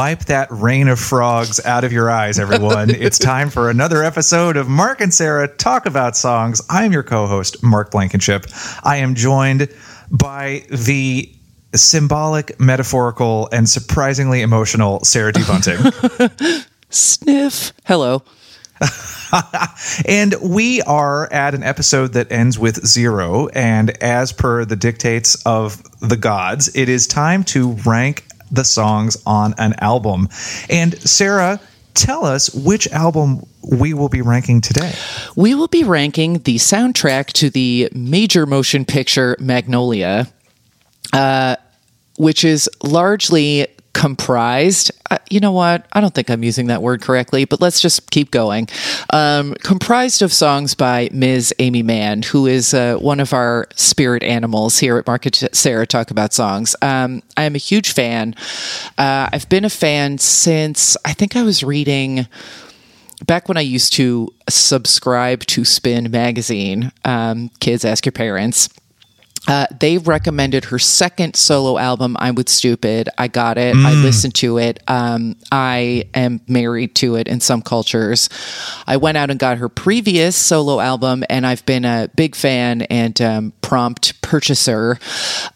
Wipe that rain of frogs out of your eyes, everyone. it's time for another episode of Mark and Sarah Talk About Songs. I'm your co host, Mark Blankenship. I am joined by the symbolic, metaphorical, and surprisingly emotional Sarah D. Bunting. Sniff. Hello. and we are at an episode that ends with zero. And as per the dictates of the gods, it is time to rank the songs on an album. And Sarah, tell us which album we will be ranking today. We will be ranking the soundtrack to the major motion picture Magnolia, uh, which is largely comprised. Uh, you know what? I don't think I'm using that word correctly, but let's just keep going. Um, comprised of songs by Ms. Aimee Mann, who is uh, one of our spirit animals here at Mark and Sarah Talk About Songs. Um, I am a huge fan. Uh, I've been a fan since I think I was reading back when I used to subscribe to Spin magazine, um, kids ask your parents. Uh, they recommended her second solo album, I'm with Stupid. I got it. I listened to it. Um, I am married to it in some cultures. I went out and got her previous solo album, and I've been a big fan and um, prompt purchaser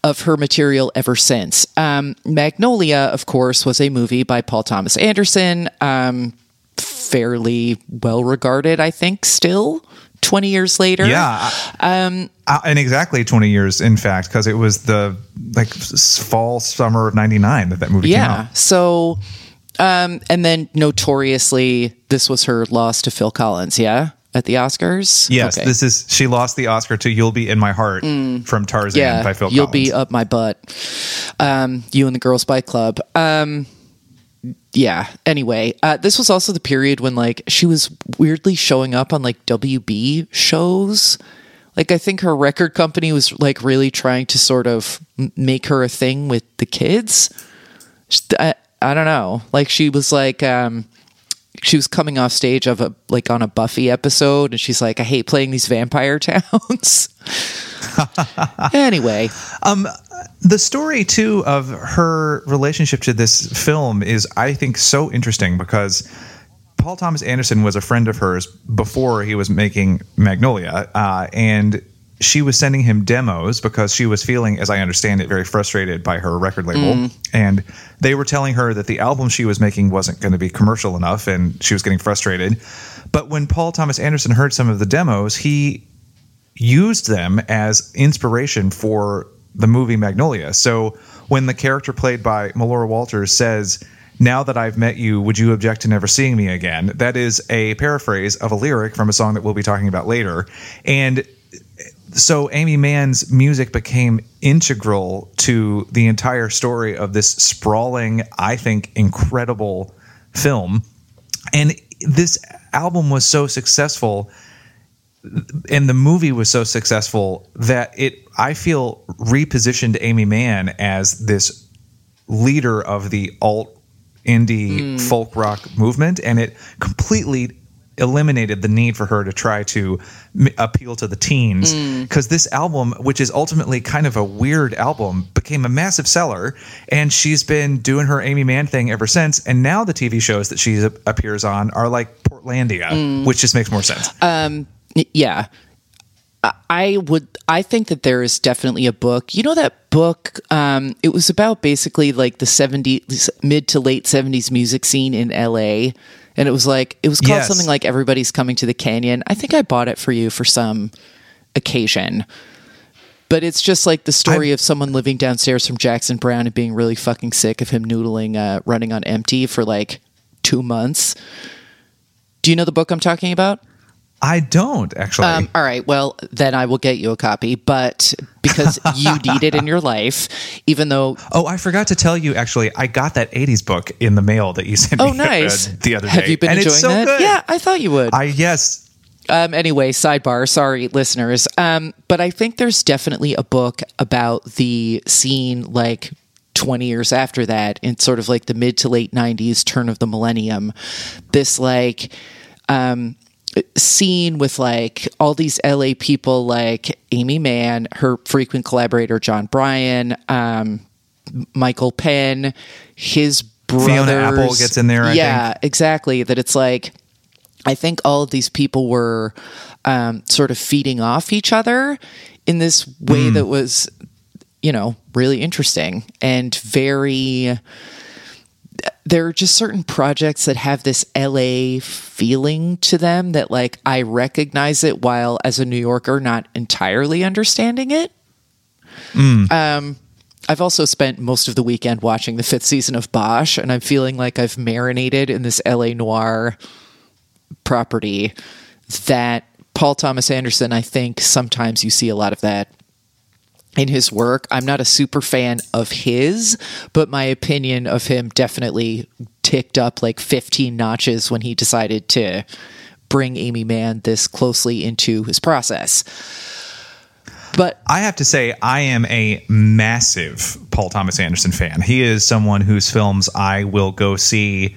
of her material ever since. Um, Magnolia, of course, was a movie by Paul Thomas Anderson. Um, fairly well regarded, I think, still 20 years later. Yeah. Um, and exactly 20 years, in fact, because it was the like fall, summer of 99 that that movie came Yeah. out. So, um, and then notoriously, this was her loss to Phil Collins. Yeah. At the Oscars. Yes, Okay. this is she lost the Oscar to "You'll Be in My Heart" from Tarzan yeah. by Phil Collins. You'll Collins. be up my butt. Um, you and the Girls Bike Club. Um, yeah. Anyway, uh, this was also the period when like she was weirdly showing up on like WB shows. Like I think her record company was like really trying to sort of make her a thing with the kids. I, I don't know. Like she was like um she was coming off stage of a like on a Buffy episode and she's like I hate playing these vampire towns. anyway, the story too of her relationship to this film is i think so interesting because paul thomas anderson was a friend of hers before he was making magnolia uh, and she was sending him demos because she was feeling as i understand it very frustrated by her record label mm. and they were telling her that the album she was making wasn't going to be commercial enough and she was getting frustrated but when paul thomas anderson heard some of the demos he used them as inspiration for the movie Magnolia. So when the character played by Melora Walters says, Now that I've met you, would you object to never seeing me again? That is a paraphrase of a lyric from a song that we'll be talking about later. And so Aimee Mann's music became integral to the entire story of this sprawling, I think, incredible film. And this album was so successful and the movie was so successful that it I feel repositioned Aimee Mann as this leader of the alt indie hmm. folk rock movement and it completely eliminated the need for her to try to m- appeal to the teens. Mm. Because this album which is ultimately kind of a weird album became a massive seller and she's been doing her Aimee Mann thing ever since and now the TV shows that she appears on are like Portlandia mm. which just makes more sense. Um, yeah. I- would I think that there is definitely a book. You know that book um it was about basically like the 70s mid to late 70s music scene in LA and it was like it was called Yes. something like everybody's coming to the canyon. I think I bought it for you for some occasion. But it's just like the story of someone living downstairs from Jackson Browne and being really fucking sick of him noodling uh running on empty for like 2 months. Do you know the book I'm talking about? I don't actually. Um, all right. Well, then I will get you a copy, but because you need it in your life, even though. oh, I forgot to tell you. Actually, I got that '80s book in the mail that you sent Oh, me nice. uh, the other day. Have you been and enjoying so that? Good. Yeah, I thought you would. I yes, Um, anyway, sidebar. Sorry, listeners. Um, but I think there's definitely a book about the scene like 20 years after that, in sort of like the mid to late 90s, turn of the millennium. This like um, scene with like all these LA people, like Aimee Mann, her frequent collaborator Jon Brion, um, Michael Penn, his brothers. Fiona Apple gets in there, I yeah, exactly. That it's like I think all of these people were um, sort of feeding off each other in this way that was, you know, really interesting and very. There are just certain projects that have this LA feeling to them that, like, I recognize it while, as a New Yorker, not entirely understanding it. Um, I've also spent most of the weekend watching the fifth season of Bosch, and I'm feeling like I've marinated in this LA noir property that Paul Thomas Anderson, I think sometimes you see a lot of that in his work. I'm not a super fan of his, but my opinion of him definitely ticked up like 15 notches when he decided to bring Aimee Mann this closely into his process. But I have to say, I am a massive Paul Thomas Anderson fan. He is someone whose films I will go see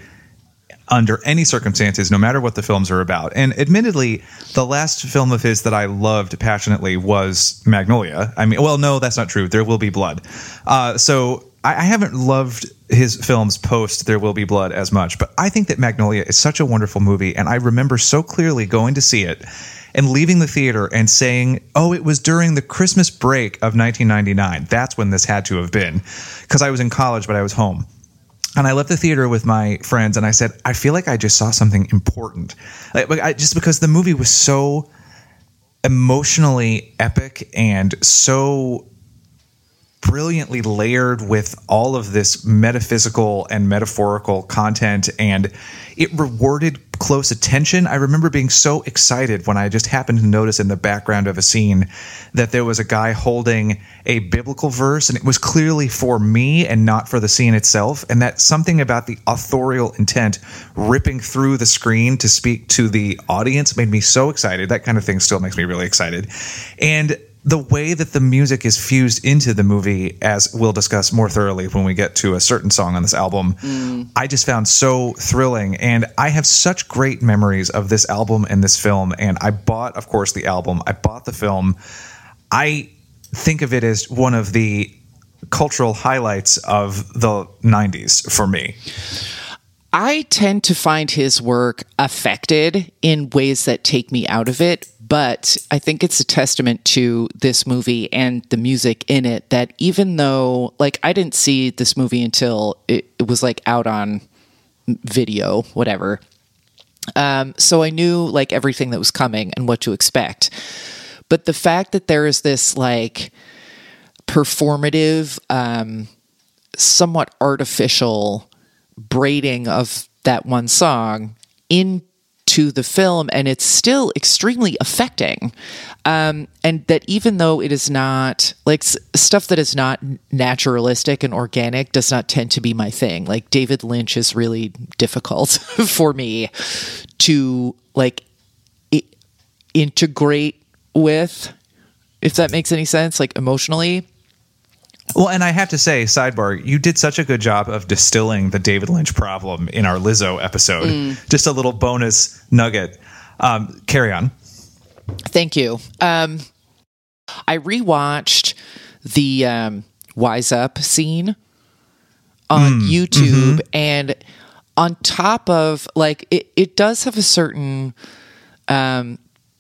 under any circumstances, no matter what the films are about. And admittedly, the last film of his that I loved passionately was Magnolia. I mean, well, no, that's not true. There Will Be Blood. Uh, so I, I haven't loved his films post There Will Be Blood as much, but I think that Magnolia is such a wonderful movie. And I remember so clearly going to see it and leaving the theater and saying, "Oh, it was during the Christmas break of 1999. That's when this had to have been." Because I was in college, but I was home. And I left the theater with my friends, and I said, "I feel like I just saw something important." Like, I, just because the movie was so emotionally epic and so brilliantly layered with all of this metaphysical and metaphorical content and it rewarded close attention. I remember being so excited when I just happened to notice in the background of a scene that there was a guy holding a biblical verse and it was clearly for me and not for the scene itself and that something about the authorial intent ripping through the screen to speak to the audience made me so excited. That kind of thing still makes me really excited. And the way that the music is fused into the movie, as we'll discuss more thoroughly when we get to a certain song on this album, mm. I just found so thrilling. And I have such great memories of this album and this film. And I bought, of course, the album, I bought the film. I think of it as one of the cultural highlights of the 90s for me. I tend to find his work affected in ways that take me out of it. But I think it's a testament to this movie and the music in it that even though, like, I didn't see this movie until it, it was like out on video, whatever. Um, so I knew like everything that was coming and what to expect. But the fact that there is this like performative, um, somewhat artificial braiding of that one song into the film, and it's still extremely affecting. Um, and that even though it is not like s- stuff that is not naturalistic and organic does not tend to be my thing. Like David Lynch is really difficult for me to like i- integrate with, if that makes any sense, like emotionally. Well, and I have to say, sidebar, you did such a good job of distilling the David Lynch problem in our Lizzo episode. Just a little bonus nugget. Um, carry on. Thank you. Um, I rewatched the um, Wise Up scene on YouTube, and on top of like it, it does have a certain um,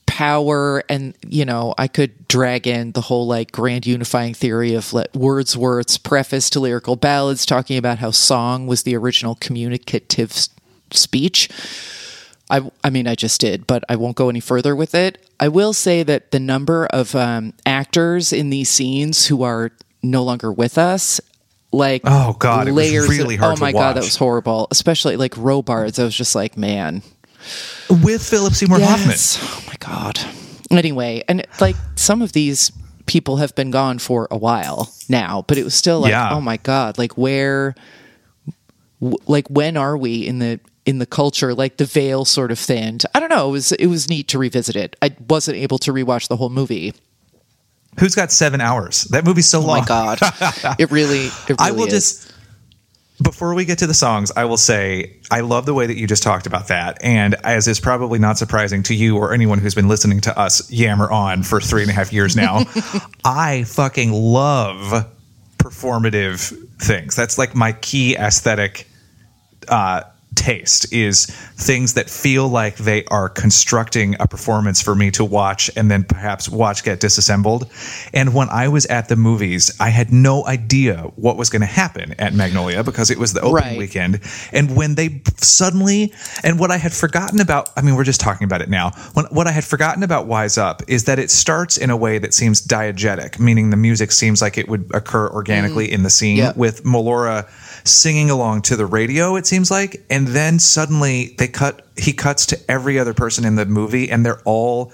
power, and you know I could drag in the whole like grand unifying theory of like, Wordsworth's preface to lyrical ballads, talking about how song was the original communicative s- speech. I, I mean, I just did, but I won't go any further with it. I will say that the number of um, actors in these scenes who are no longer with us, like Oh, God, layers. really of, hard oh my god, that was horrible. Especially like Robards. I was just like, man, With Philip Seymour Hoffman. Oh my god. Anyway, and like some of these people have been gone for a while now, but it was still like, Yeah. oh my god, like where, w- like when are we in the in the culture, like the veil sort of thinned. I don't know. It was it was neat to revisit it. I wasn't able to rewatch the whole movie. Who's got seven hours? That movie's so Oh long. my god, it really. It really I will is. just before we get to the songs, I will say I love the way that you just talked about that, and as is probably not surprising to you or anyone who's been listening to us yammer on for three and a half years now, I fucking love performative things. That's like my key aesthetic uh, taste is things that feel like they are constructing a performance for me to watch and then perhaps watch get disassembled. And when I was at the movies, I had no idea what was going to happen at Magnolia because it was the open Right. weekend. And when they suddenly, and what I had forgotten about, I mean, we're just talking about it now. When, what I had forgotten about Wise Up is that it starts in a way that seems diegetic, meaning the music seems like it would occur organically mm. in the scene Yeah. with Melora singing along to the radio it seems like and then suddenly they cut he cuts to every other person in the movie and they're all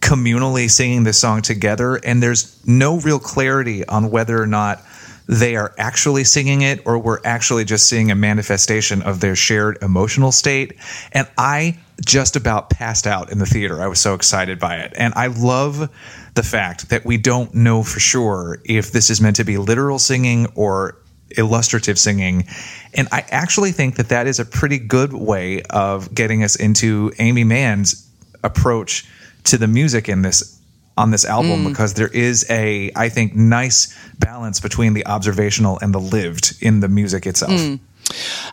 communally singing this song together and there's no real clarity on whether or not they are actually singing it or we're actually just seeing a manifestation of their shared emotional state. And i just about passed out in the theater. I was so excited by it. And i love the fact that we don't know for sure if this is meant to be literal singing or illustrative singing. And I actually think that that is a pretty good way of getting us into Aimee Mann's approach to the music in this on this album mm. because there is a I think nice balance between the observational and the lived in the music itself. Mm.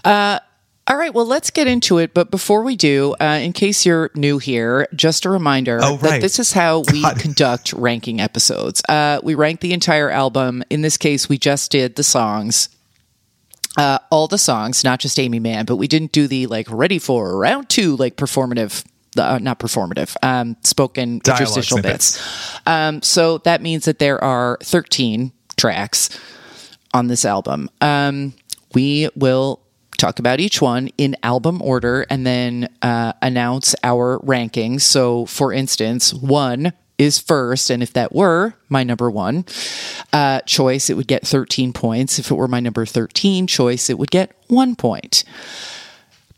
Uh, All right, well, let's get into it. But before we do, uh, in case you're new here, just a reminder Oh, that this is how we God. conduct ranking episodes. Uh, we rank the entire album. In this case, we just did the songs. Uh, all the songs, not just Aimee Mann, but we didn't do the like ready for round two, like performative, uh, not performative, um, spoken Dialogue interstitial snippets. bits. Um, so that means that there are 13 tracks on this album. Um, we will talk about each one in album order and then uh, announce our rankings. So, for instance, one is first, and if that were my number one uh, choice, it would get 13 points. If it were my number 13 choice, it would get one point.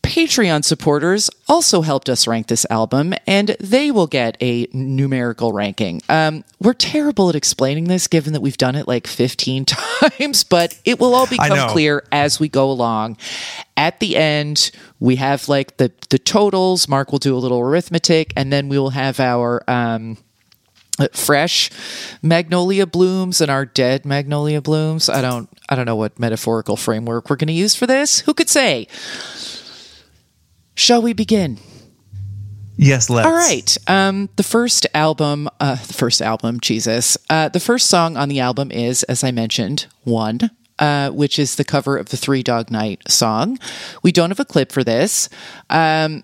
Patreon supporters also helped us rank this album, and they will get a numerical ranking. Um, we're terrible at explaining this, given that we've done it like 15 times, but it will all become clear as we go along. At the end, we have like the the totals. Mark will do a little arithmetic, and then we will have our. Um, fresh magnolia blooms and our dead magnolia blooms. I don't I don't know what metaphorical framework we're going to use for this. Who could say? Shall we begin? Yes, let's. All right. Um, the first album, uh, the first album, Jesus. Uh, the first song on the album is, as I mentioned, One, uh, which is the cover of the Three Dog Night song. We don't have a clip for this. Um,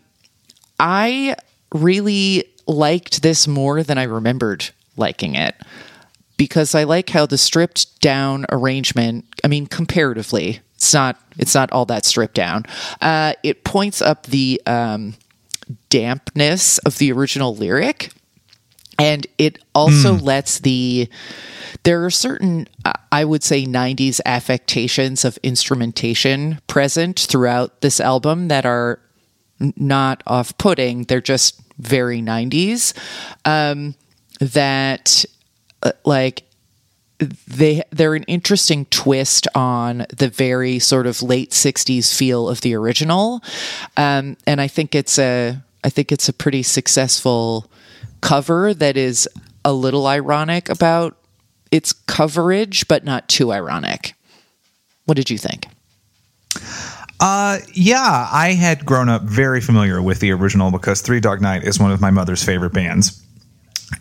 I really liked this more than I remembered liking it because I like how the stripped down arrangement, I mean, comparatively, it's not it's not all that stripped down. Uh, it points up the um, dampness of the original lyric and it also lets the there are certain i would say 90s affectations of instrumentation present throughout this album that are not off-putting they're just very 90s um, that uh, like they they're an interesting twist on the very sort of late 60s feel of the original. Um, and i think it's a i think it's a pretty successful cover that is a little ironic about its coverage but not too ironic. What did you think? Uh, yeah, I had grown up very familiar with the original because Three Dog Night is one of my mother's favorite bands.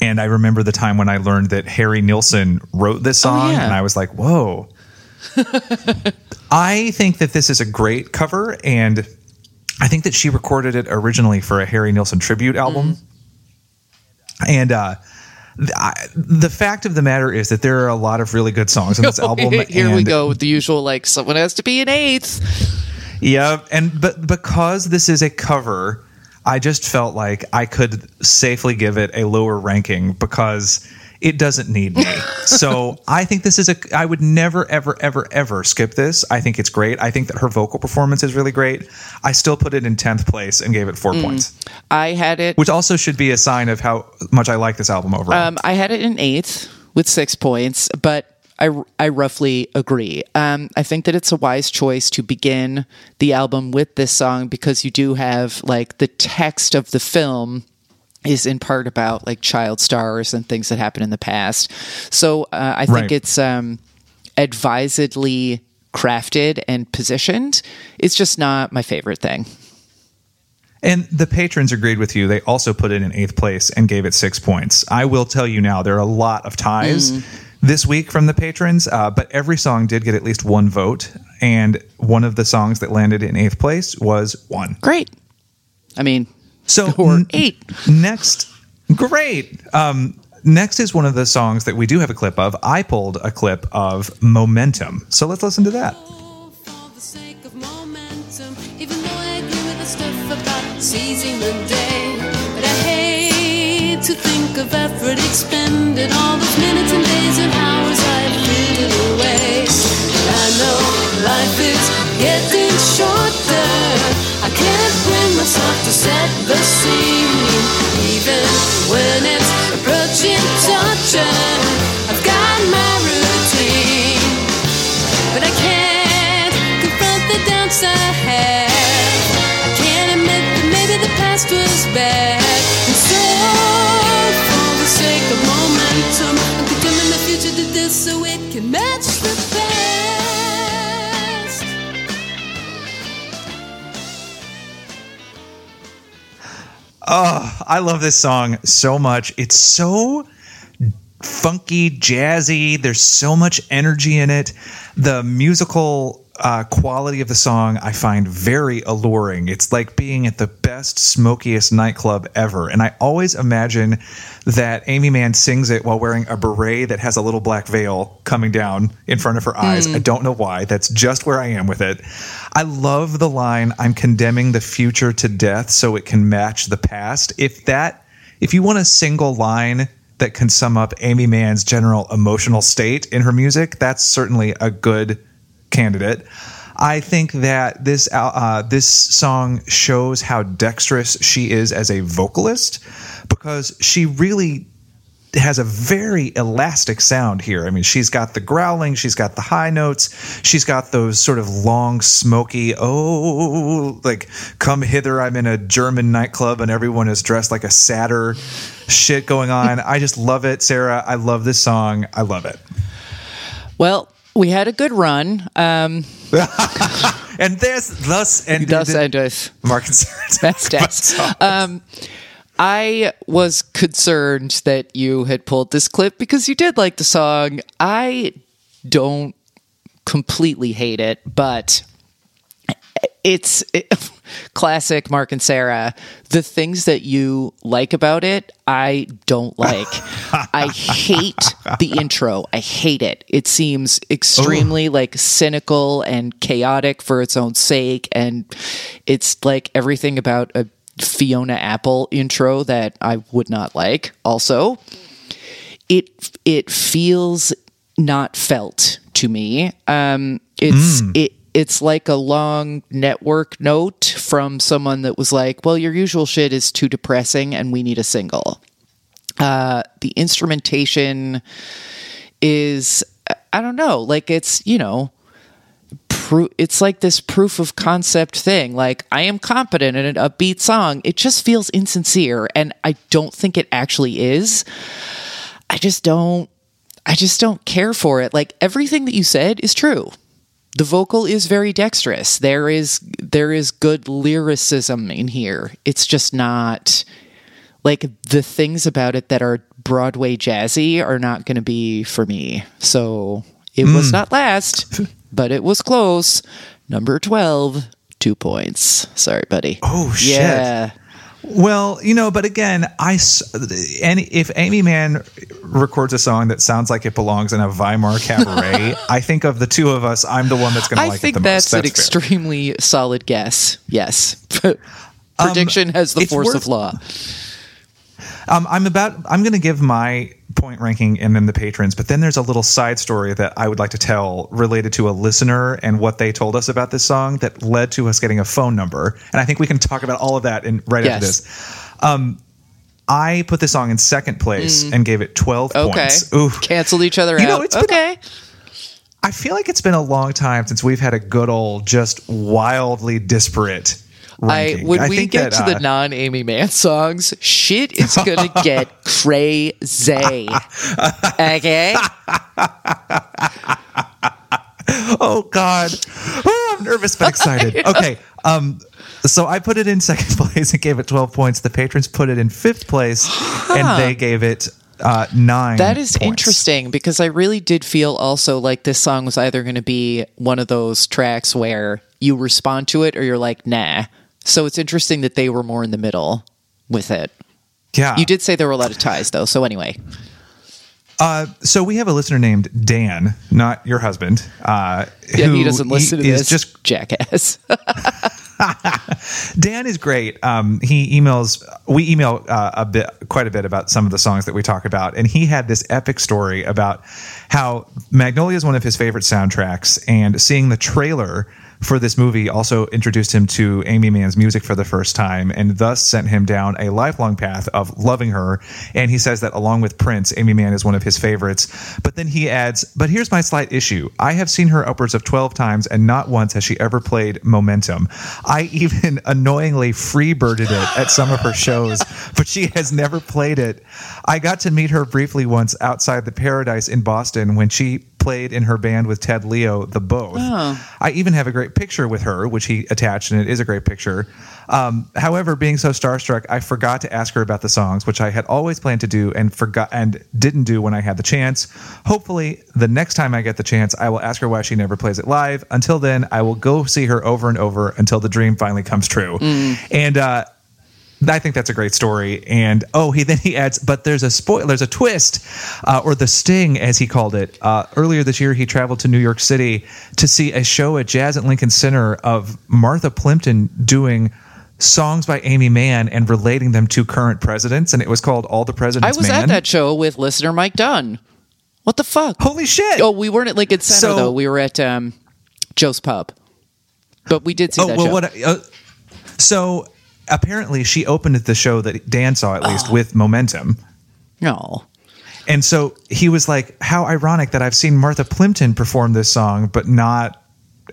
And I remember the time when I learned that Harry Nilsson wrote this song, yeah. and I was like, whoa. I think that this is a great cover, and I think that she recorded it originally for a Harry Nilsson tribute album. And uh, the, I, the fact of the matter is that there are a lot of really good songs on this album. here we go with the usual like someone has to be an eighth Yeah, and but because this is a cover, I just felt like I could safely give it a lower ranking because it doesn't need me. so I think this is a. I would never, ever, ever, ever skip this. I think it's great. I think that her vocal performance is really great. I still put it in tenth place and gave it four points, I had it. which also should be a sign of how much I like this album overall. Um, I had it in eighth with six points, but I, I roughly agree. Um, I think that it's a wise choice to begin the album with this song because you do have like the text of the film is in part about like child stars and things that happened in the past. So uh, I think Right. it's um, advisedly crafted and positioned. It's just not my favorite thing. And the patrons agreed with you. They also put it in eighth place and gave it six points. I will tell you now, there are a lot of ties this week from the patrons, uh, but every song did get at least one vote. And one of the songs that landed in eighth place was one. Great. I mean, So or n- eight. next, great. Um, next is one of the songs that we do have a clip of. I pulled a clip of Momentum. So let's listen to that. for of effort expended, all those minutes and days and hours I've frittered away. I know life is getting shorter. I can't bring myself to set the scene, even I love this song so much. It's so funky, jazzy. There's so much energy in it. The musical uh, quality of the song I find very alluring. It's like being at the best, smokiest nightclub ever. And I always imagine that Aimee Mann sings it while wearing a beret that has a little black veil coming down in front of her eyes. I don't know why. That's just where I am with it. I love the line, I'm condemning the future to death so it can match the past. If that, if you want a single line that can sum up Aimee Mann's general emotional state in her music, that's certainly a good candidate. I think that this uh, this song shows how dexterous she is as a vocalist because she really has a very elastic sound here. I mean, she's got the growling, she's got the high notes, she's got those sort of long, smoky, oh, like, come hither, I'm in a German nightclub and everyone is dressed like a satyr shit going on. I just love it, Sarah. I love this song. I love it. Well, we had a good run. Um, And there's thus and thus endeth Mark and Sarah. best. Um, I was concerned that you had pulled this clip because you did like the song. I don't completely hate it, but it's it, classic Mark and Sarah. The things that you like about it, I don't like. I hate the intro. I hate it. It seems extremely like cynical and chaotic for its own sake, and it's like everything about a Fiona Apple intro that I would not like. Also, it it feels not felt to me. Um, it's it it's like a long network note from someone that was like, "Well, your usual shit is too depressing, and we need a single." Uh, the instrumentation is I don't know, like it's you know. Pro- it's like this proof of concept thing. Like, I am competent in an upbeat song. It just feels insincere, and I don't think it actually is. I just don't I just don't care for it. Like everything that you said is true. The vocal is very dexterous. There is there is good lyricism in here. It's just not like the things about it that are Broadway jazzy are not going to be for me. So it was hmm. not last, but it was close. Number 12, 2 points. Sorry, buddy. Oh, shit. Yeah. Well, you know, but again, I any if Aimee Mann records a song that sounds like it belongs in a Weimar cabaret, I think of the two of us, I'm the one that's going to like it the most. I think that's, an fair. extremely solid guess. Yes. Prediction has the force worth- of law. Um, I'm about. I'm going to give my point ranking and then the patrons. But then there's a little side story that I would like to tell related to a listener and what they told us about this song that led to us getting a phone number. And I think we can talk about all of that in right after this. Um, I put this song in second place and gave it 12 Mm. Okay. points. Ooh. Canceled each other You know, out. it's been okay. I feel like it's been a long time since we've had a good old, just wildly disparate I when I we get that, to uh, the non Aimee Mann songs, shit is gonna get crazy. Okay. oh god oh, i'm nervous but excited okay um so i put it in second place and gave it 12 points the patrons put it in fifth place and they gave it uh nine That is points. interesting because I really did feel also like this song was either going to be one of those tracks where you respond to it or you're like, nah. So it's interesting that they were more in the middle with it. yeah You did say there were a lot of ties, though. So anyway, uh so we have a listener named dan not your husband uh yeah, who he doesn't listen to is this. just jackass. Dan is great. Um, he emails. We email uh, a bit, quite a bit about some of the songs that we talk about, and he had this epic story about how Magnolia is one of his favorite soundtracks, and seeing the trailer for this movie also introduced him to Aimee Mann's music for the first time, and thus sent him down a lifelong path of loving her. And he says that along with Prince, Aimee Mann is one of his favorites. But then he adds, "But here's my slight issue: I have seen her upwards of twelve times, and not once has she ever played Momentum. I even annoyingly freebirded it at some of her shows, but she has never played it. I got to meet her briefly once outside the Paradise in Boston when she played in her band with Ted Leo, the Both. I even have a great picture with her, which he attached, and it is a great picture. Um, however, being so starstruck, I forgot to ask her about the songs, which I had always planned to do and forgot and didn't do when I had the chance. Hopefully, the next time I get the chance, I will ask her why she never plays it live. Until then, I will go see her over and over until the dream finally comes true. And uh, I think that's a great story. And oh, he then he adds, but there's a spoil, there's a twist, uh, or the sting, as he called it. Uh, earlier this year, he traveled to New York City to see a show at Jazz at Lincoln Center of Martha Plimpton doing songs by Aimee Mann and relating them to current presidents, and it was called All the Presidents. I was Man. at that show with listener Mike Dunn. What the fuck? Holy shit! Oh, we weren't at Lincoln Center So- though. We were at um, Joe's Pub, but we did see Oh that well, show. what? Uh, so apparently, she opened the show that Dan saw at least with Momentum. no, And so he was like, How ironic that I've seen Martha Plimpton perform this song, but not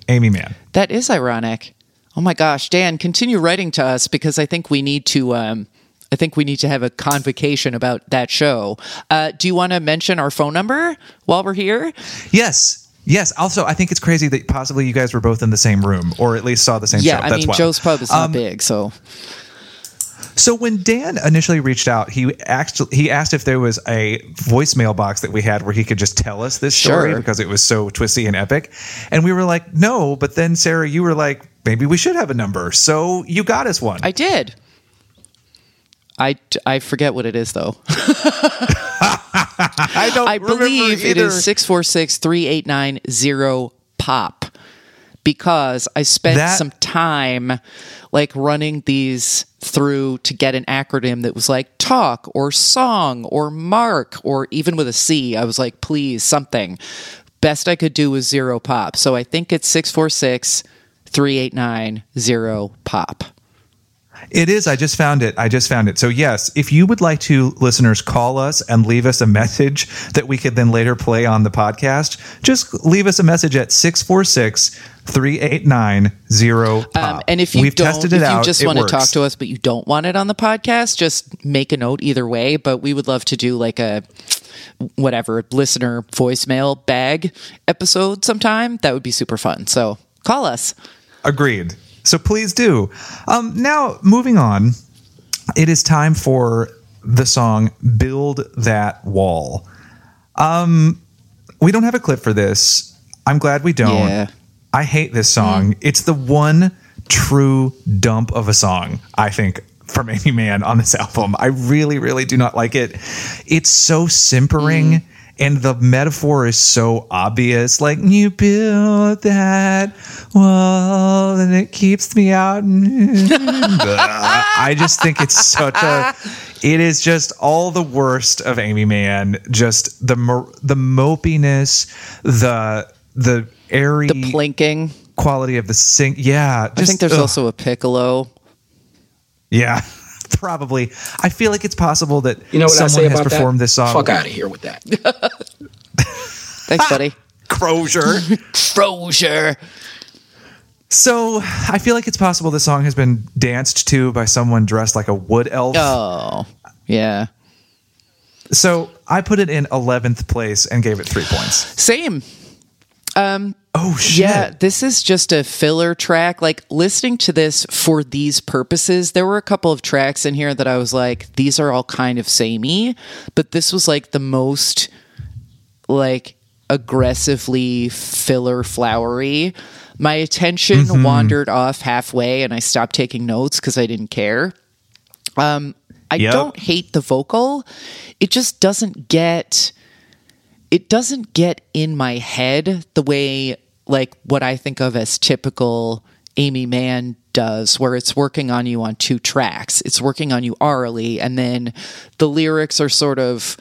Aimee Mann. that is ironic. Oh my gosh, Dan, continue writing to us because I think we need to. Um, I think we need to have a convocation about that show. Uh, do you want to mention our phone number while we're here? Yes. Yes. Also, I think it's crazy that possibly you guys were both in the same room or at least saw the same Yeah, show. Yeah, I That's mean wild. Joe's Pub is not Um, big, so So when Dan initially reached out, he actually he asked if there was a voicemail box that we had where he could just tell us this story Sure. because it was so twisty and epic. And we were like, no. But then Sarah, you were like, maybe we should have a number. So you got us one. I did. I, I forget what it is though. I don't. I believe it either. is 646 3890 POP because I spent That- some time like running these through to get an acronym that was like talk or song or mark or even with a C. I was like, please, something. Best I could do was zero pop. So I think it's six four six three eight nine zero pop. It is. I just found it. I just found it. So, yes, if you would like to, listeners, call us and leave us a message that we could then later play on the podcast, just leave us a message at 646 389 0 Um, and if you We've don't, tested it if you out, just want to talk to us, but you don't want it on the podcast, just make a note either way. But we would love to do like a whatever listener voicemail bag episode sometime. That would be super fun. So call us. Agreed. So please do. Um, now, moving on, it is time for the song Build That Wall. Um, we don't have a clip for this. I'm glad we don't. Yeah. I hate this song. It's the one true dump of a song, I think, from Aimee Mann on this album. I really, really do not like it. It's so simpering. And the metaphor is so obvious. Like, you build that wall and it keeps me out. I just think it's such a, It is just all the worst of Aimee Mann. Just the the mopiness, the the airy The plinking. quality of the sing. Yeah, I think there's ugh. also a piccolo. yeah. Probably, I feel like it's possible that You know what I someone say has about performed that? this song. Fuck out of here with that. Thanks, buddy. Crozier. Crozier. so I feel like it's possible this song has been danced to by someone dressed like a wood elf. Oh, yeah. So I put it in eleventh place and gave it three points. Same. Oh shit! Yeah, this is just a filler track. Like listening to this for these purposes, there were a couple of tracks in here that I was like, these are all kind of samey, but this was like the most like aggressively filler flowery. My attention wandered off halfway and I stopped taking notes because I didn't care. Um, I Yep. don't hate the vocal. It just doesn't get it doesn't get in my head the way like what I think of as typical Aimee Mann does, where it's working on you on two tracks. It's working on you orally, and then the lyrics are sort of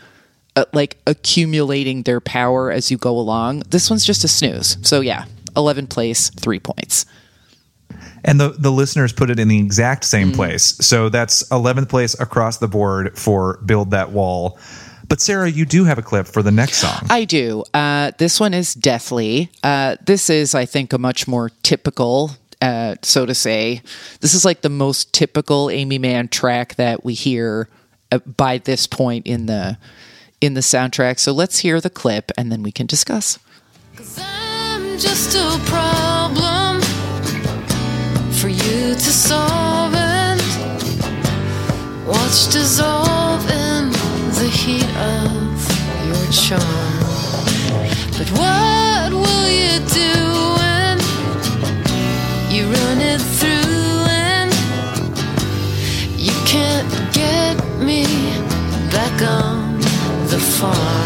uh, like accumulating their power as you go along. This one's just a snooze. So yeah, 11 place, three points. And the, the listeners put it in the exact same Mm. place. So that's 11th place across the board for Build That Wall. But Sarah, you do have a clip for the next song. I do. Uh, this one is Deathly. Uh, this is, I think, a much more typical, uh, so to say. This is like the most typical Aimee Mann track that we hear uh, by this point in the in the soundtrack. So let's hear the clip and then we can discuss. Cause I'm just a problem for you to solve and watch dissolve in the heat of your charm. But what will you do when you run it through and you can't get me back on the farm?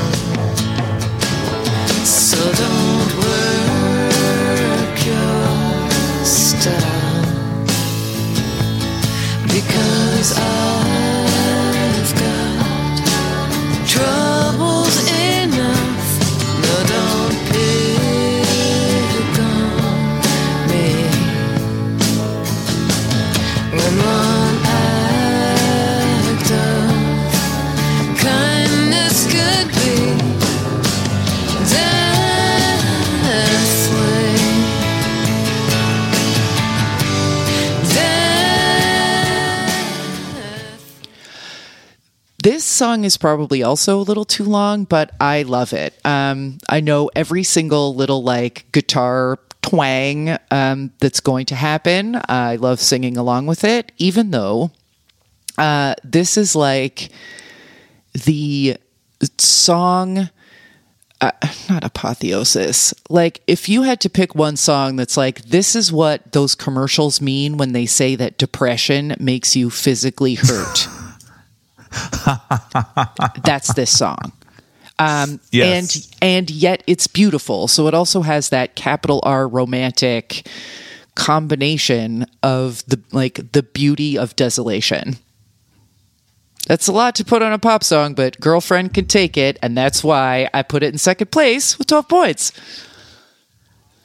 This song is probably also a little too long, but I love it. Um, I know every single little like guitar twang um, that's going to happen. I love singing along with it, even though uh, this is like the song. Uh, not apotheosis. Like, if you had to pick one song that's like, this is what those commercials mean when they say that depression makes you physically hurt. that's this song. Um, Yes. and and yet it's beautiful. So it also has that capital R romantic combination of the like the beauty of desolation. That's a lot to put on a pop song, but girlfriend can take it, and that's why I put it in second place with twelve points.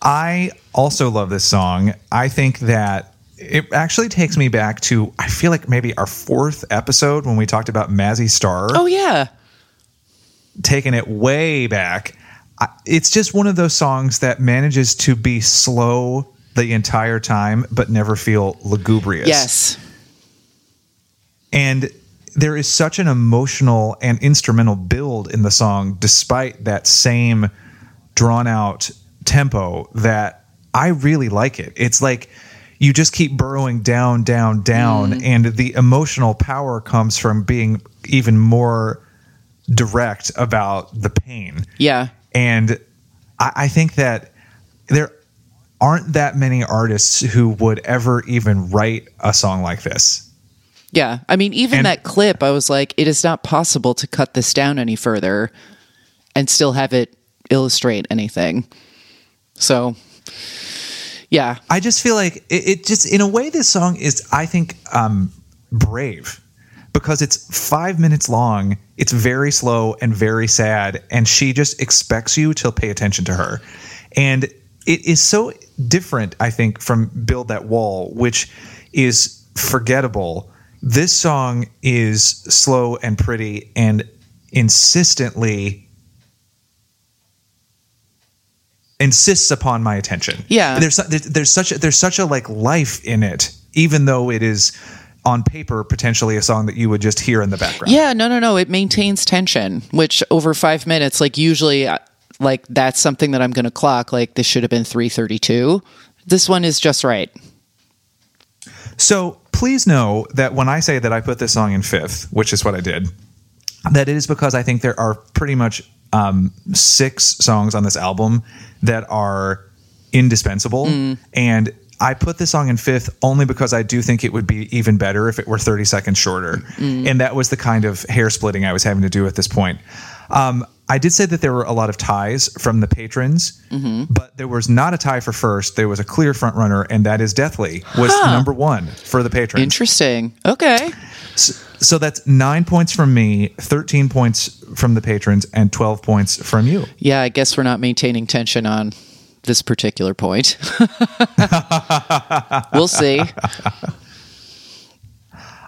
I also love this song. I think that it actually takes me back to, I feel like maybe our fourth episode when we talked about Mazzy Star. Oh yeah, taking it way back. I- It's just one of those songs that manages to be slow the entire time, but never feel lugubrious. yes, And there is such an emotional and instrumental build in the song, despite that same drawn out tempo, that I really like it. It's like you just keep burrowing down, down, down, mm. and the emotional power comes from being even more direct about the pain. yeah, And I, I think that there aren't that many artists who would ever even write a song like this. yeah. I mean, even And- that clip, I was like, it is not possible to cut this down any further and still have it illustrate anything. So, yeah, I just feel like it, it just, in a way, this song is, I think, um, brave because it's five minutes long. It's very slow and very sad, and she just expects you to pay attention to her. And it is so different, I think, from Build That Wall, which is forgettable. This song is slow and pretty and insistently insists upon my attention. Yeah. There's there's there's such a, there's such a like life in it even though it is on paper potentially a song that you would just hear in the background. Yeah, no, no, no. It maintains tension, which over five minutes, like usually, uh, like that's something that I'm going to clock. Like this should have been 332. This one is just right. So please know that when I say that I put this song in fifth, which is what I did, that it is because I think there are pretty much um, six songs on this album that are indispensable. And I put this song in fifth only because I do think it would be even better if it were 30 seconds shorter. And that was the kind of hair splitting I was having to do at this point. Um, I did say that there were a lot of ties from the patrons, but there was not a tie for first. There was a clear front runner, and that is Deathly was number one for the patrons. Interesting. Okay. So that's nine points from me, 13 points from the patrons, and 12 points from you. Yeah, I guess we're not maintaining tension on this particular point. we'll see.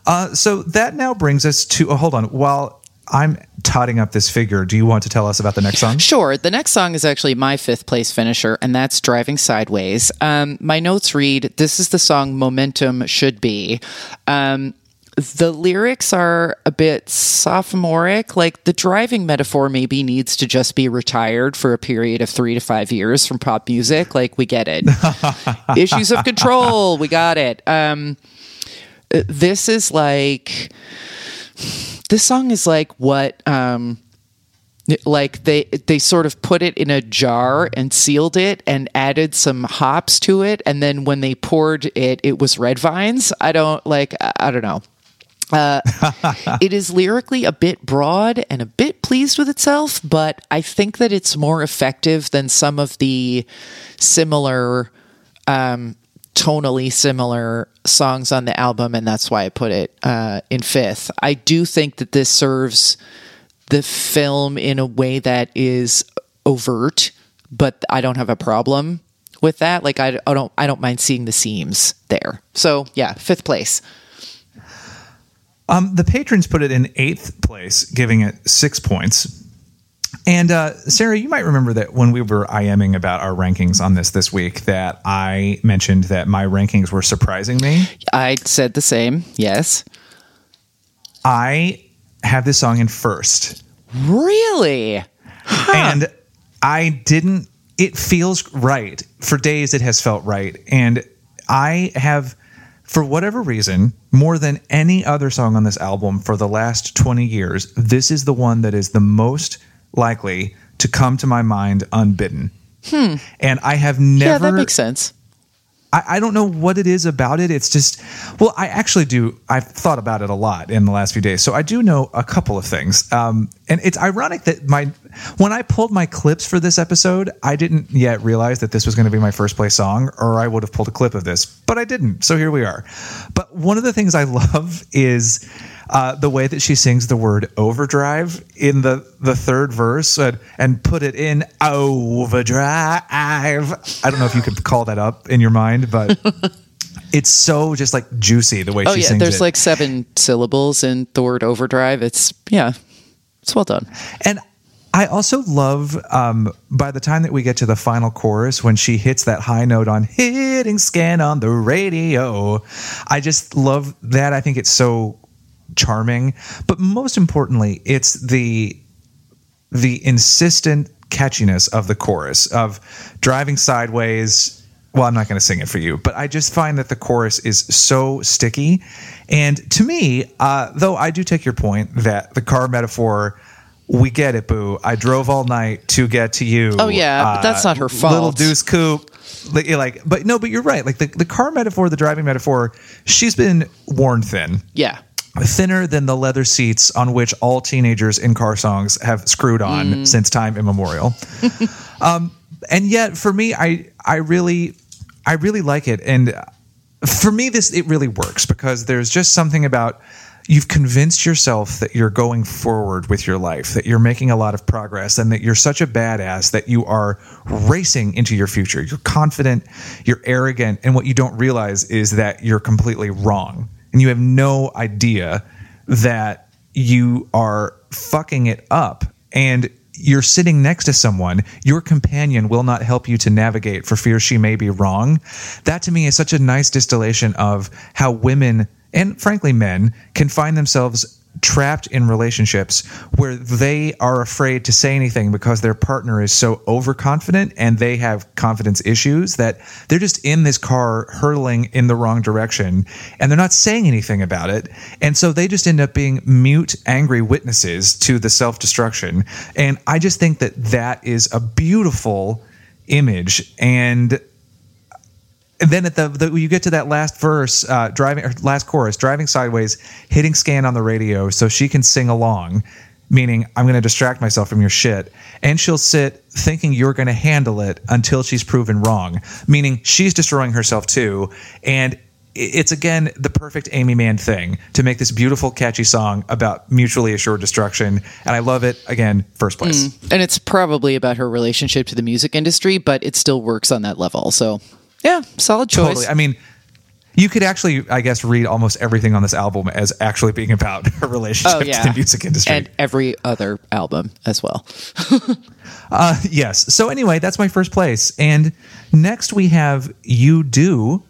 Uh, so that now brings us to, oh, hold on. While I'm totting up this figure, do you want to tell us about the next song? Sure. The next song is actually my fifth place finisher, and that's Driving Sideways. Um, my notes read This is the song Momentum Should Be. Um, the lyrics are a bit sophomoric. Like the driving metaphor maybe needs to just be retired for a period of three to five years from pop music. Like we get it. Issues of control. We got it. Um, this is like this song is like what um like they they sort of put it in a jar and sealed it and added some hops to it and then when they poured it it was red vines i don't like i I don't know uh, it is lyrically a bit broad and a bit pleased with itself, but I think that it's more effective than some of the similar, um, tonally similar songs on the album, and that's why I put it uh, in fifth. I do think that this serves the film in a way that is overt, but I don't have a problem with that. Like I, I don't I don't mind seeing the seams there. So yeah, fifth place. Um, the patrons put it in eighth place, giving it six points. And uh, Sarah, you might remember that when we were IMing about our rankings on this this week, that I mentioned that my rankings were surprising me. I said the same. Yes. I have this song in first, Really? and I didn't. It feels right. For days, it has felt right, and I have, for whatever reason, more than any other song on this album for the last twenty years, this is the one that is the most likely to come to my mind unbidden. Hmm. And I have never. Yeah, that makes sense. I, I don't know what it is about it. It's just, well, I actually do. I've thought about it a lot in the last few days. So I do know a couple of things. Um, and it's ironic that my, when I pulled my clips for this episode, I didn't yet realize that this was going to be my first play song, or I would have pulled a clip of this, but I didn't. So here we are. But one of the things I love is uh, the way that she sings the word overdrive in the, the third verse and, and put it in overdrive. I don't know if you could call that up in your mind, but it's so just like juicy the way Oh she yeah, sings there's it. like seven syllables in the word overdrive. It's yeah, it's well done. And I also love um, by the time that we get to the final chorus when she hits that high note on hitting scan on the radio. I just love that. I think it's so charming. But most importantly, it's the the insistent catchiness of the chorus of driving sideways. Well, I'm not going to sing it for you, but I just find that the chorus is so sticky. And to me, uh, though I do take your point that the car metaphor, we get it, boo. I drove all night to get to you. Uh, Oh, yeah, but that's not her fault. Little Deuce Coupe. Like, like, but no, but you're right. Like the, the car metaphor, the driving metaphor, she's been worn thin Yeah. Thinner than the leather seats on which all teenagers in car songs have screwed on Mm. since time immemorial. um, and yet, for me, I I really I really like it, and for me, this it really works because there's just something about you've convinced yourself that you're going forward with your life, that you're making a lot of progress, and that you're such a badass that you are racing into your future. You're confident, you're arrogant, and what you don't realize is that you're completely wrong. And you have no idea that you are fucking it up. And you're sitting next to someone, your companion will not help you to navigate for fear she may be wrong. That to me is such a nice distillation of how women and frankly men can find themselves trapped in relationships where they are afraid to say anything because their partner is so overconfident and they have confidence issues that they're just in this car hurtling in the wrong direction and they're not saying anything about it. And so they just end up being mute angry witnesses to the self-destruction. And i just think that that is a beautiful image and and then at the, the you get to that last verse, uh, driving or last chorus, driving sideways, hitting scan on the radio so she can sing along, meaning I'm going to distract myself from your shit, and she'll sit thinking you're going to handle it until she's proven wrong, meaning she's destroying herself too, and it's again the perfect Aimee Mann thing to make this beautiful, catchy song about mutually assured destruction, and I love it. Again, first place. And it's probably about her relationship to the music industry, but it still works on that level. So, yeah, solid choice. Totally. I mean, you could actually, I guess, read almost everything on this album as actually being about her relationship oh yeah, to the music industry. and every other album as well. uh, yes. So anyway, that's my first place. And next we have "You Do,"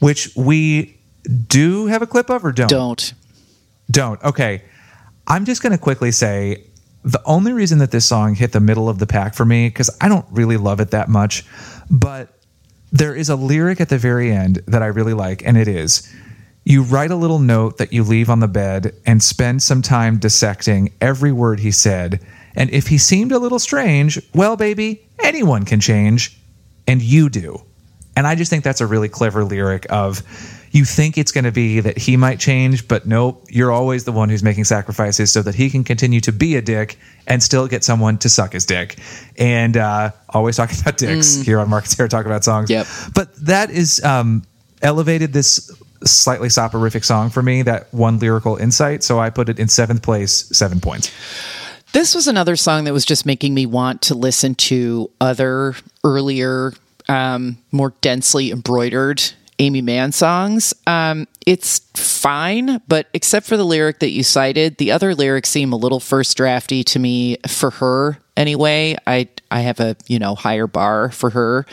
which we do have a clip of or don't. Don't. Don't. Okay. I'm just going to quickly say the only reason that this song hit the middle of the pack for me, because I don't really love it that much, but there is a lyric at the very end that I really like, and it is You write a little note that you leave on the bed and spend some time dissecting every word he said. And if he seemed a little strange, well, baby, anyone can change, and you do. And I just think that's a really clever lyric of you think it's going to be that he might change, but nope, you're always the one who's making sacrifices so that he can continue to be a dick and still get someone to suck his dick. And uh, always talking about dicks here on Mark and Sarah Talk About Songs. Yep. But that is um, elevated this slightly soporific song for me, that one lyrical insight. So I put it in seventh place, seven points. This was another song that was just making me want to listen to other earlier, um, more densely embroidered Aimee Mann songs. Um, it's fine, but except for the lyric that you cited, the other lyrics seem a little first drafty to me for her anyway. I I have a, you know, higher bar for her.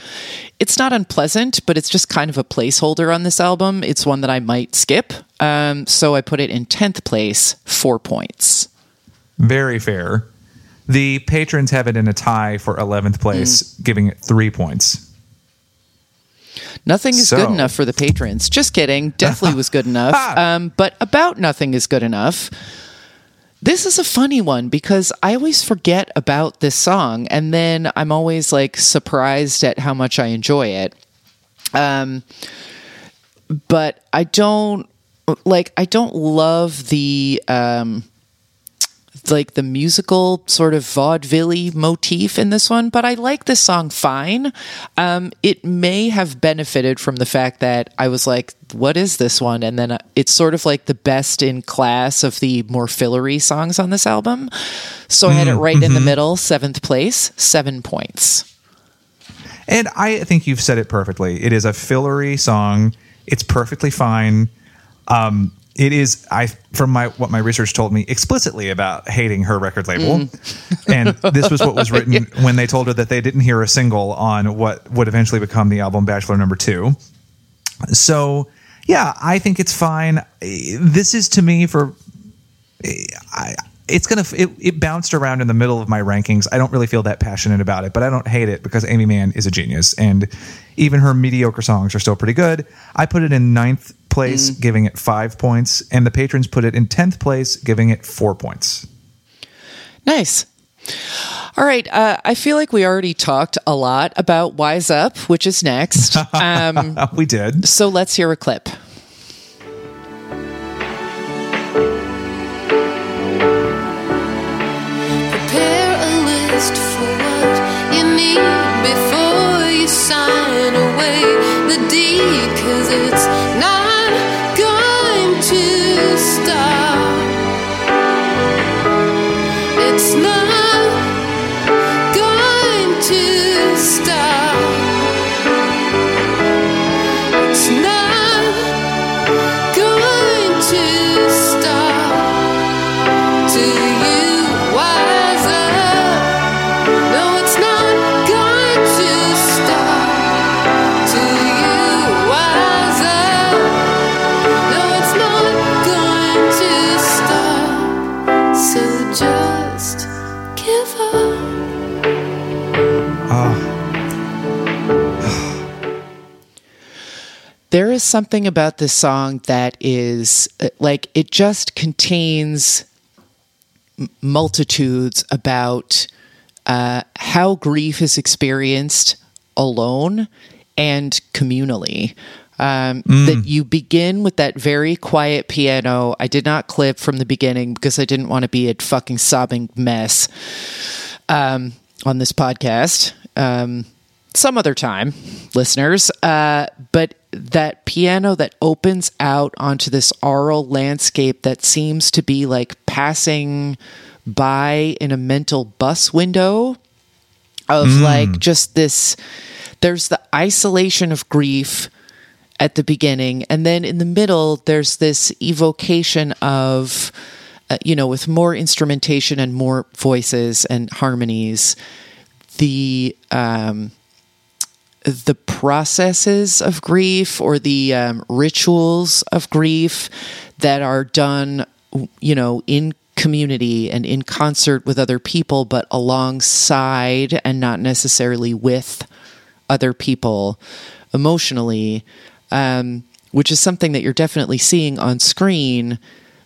It's not unpleasant, but it's just kind of a placeholder on this album. It's one that I might skip. Um, so I put it in 10th place, 4 points. Very fair. The patrons have it in a tie for 11th place, giving it three points. Nothing is So- good enough for the patrons. Just kidding. Definitely was good enough. Um, but about nothing is good enough. This is a funny one because I always forget about this song, and then I'm always like surprised at how much I enjoy it. Um, but I don't like. I don't love the um, like the musical sort of vaudeville motif in this one, but I like this song fine. Um, it may have benefited from the fact that I was like, what is this one? And then uh, it's sort of like the best in class of the more fillery songs on this album. So I had it right in the middle, seventh place, seven points. And I think you've said it perfectly. It is a fillery song. It's perfectly fine. Um, it is I from my what my research told me explicitly about hating her record label, mm. and this was what was written when they told her that they didn't hear a single on what would eventually become the album Bachelor Number Two. So yeah, I think it's fine. This is to me for I, it's gonna it, it bounced around in the middle of my rankings. I don't really feel that passionate about it, but I don't hate it because Aimee Mann is a genius, and even her mediocre songs are still pretty good. I put it in ninth place, giving it five points, and the patrons put it in tenth place, giving it four points. Nice. All right. Uh, I feel like we already talked a lot about Wise Up, which is next. Um, we did. so let's hear a clip. Prepare a list for what you need before you sign away the deed, cause it's there is something about this song that is uh, like it just contains multitudes about uh, how grief is experienced alone and communally. Um, That you begin with that very quiet piano. I did not clip from the beginning because I didn't want to be a fucking sobbing mess um, on this podcast. Um, some other time, listeners. Uh, but that piano that opens out onto this aural landscape that seems to be like passing by in a mental bus window of like just this there's the isolation of grief at the beginning and then in the middle there's this evocation of uh, you know with more instrumentation and more voices and harmonies the um the processes of grief or the um, rituals of grief that are done, you know, in community and in concert with other people, but alongside and not necessarily with other people emotionally, um, which is something that you're definitely seeing on screen.